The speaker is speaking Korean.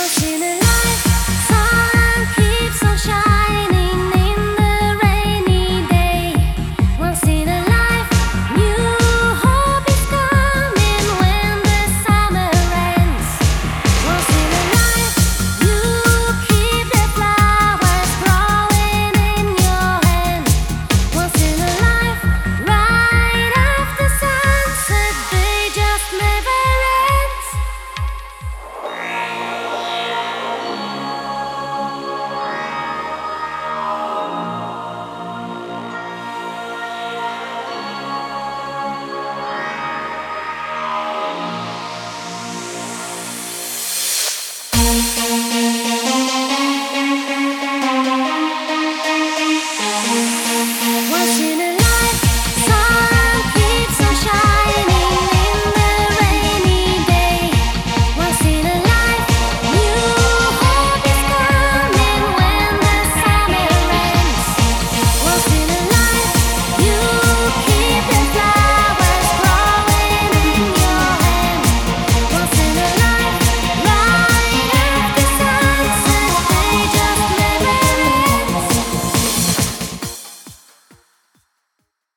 당신을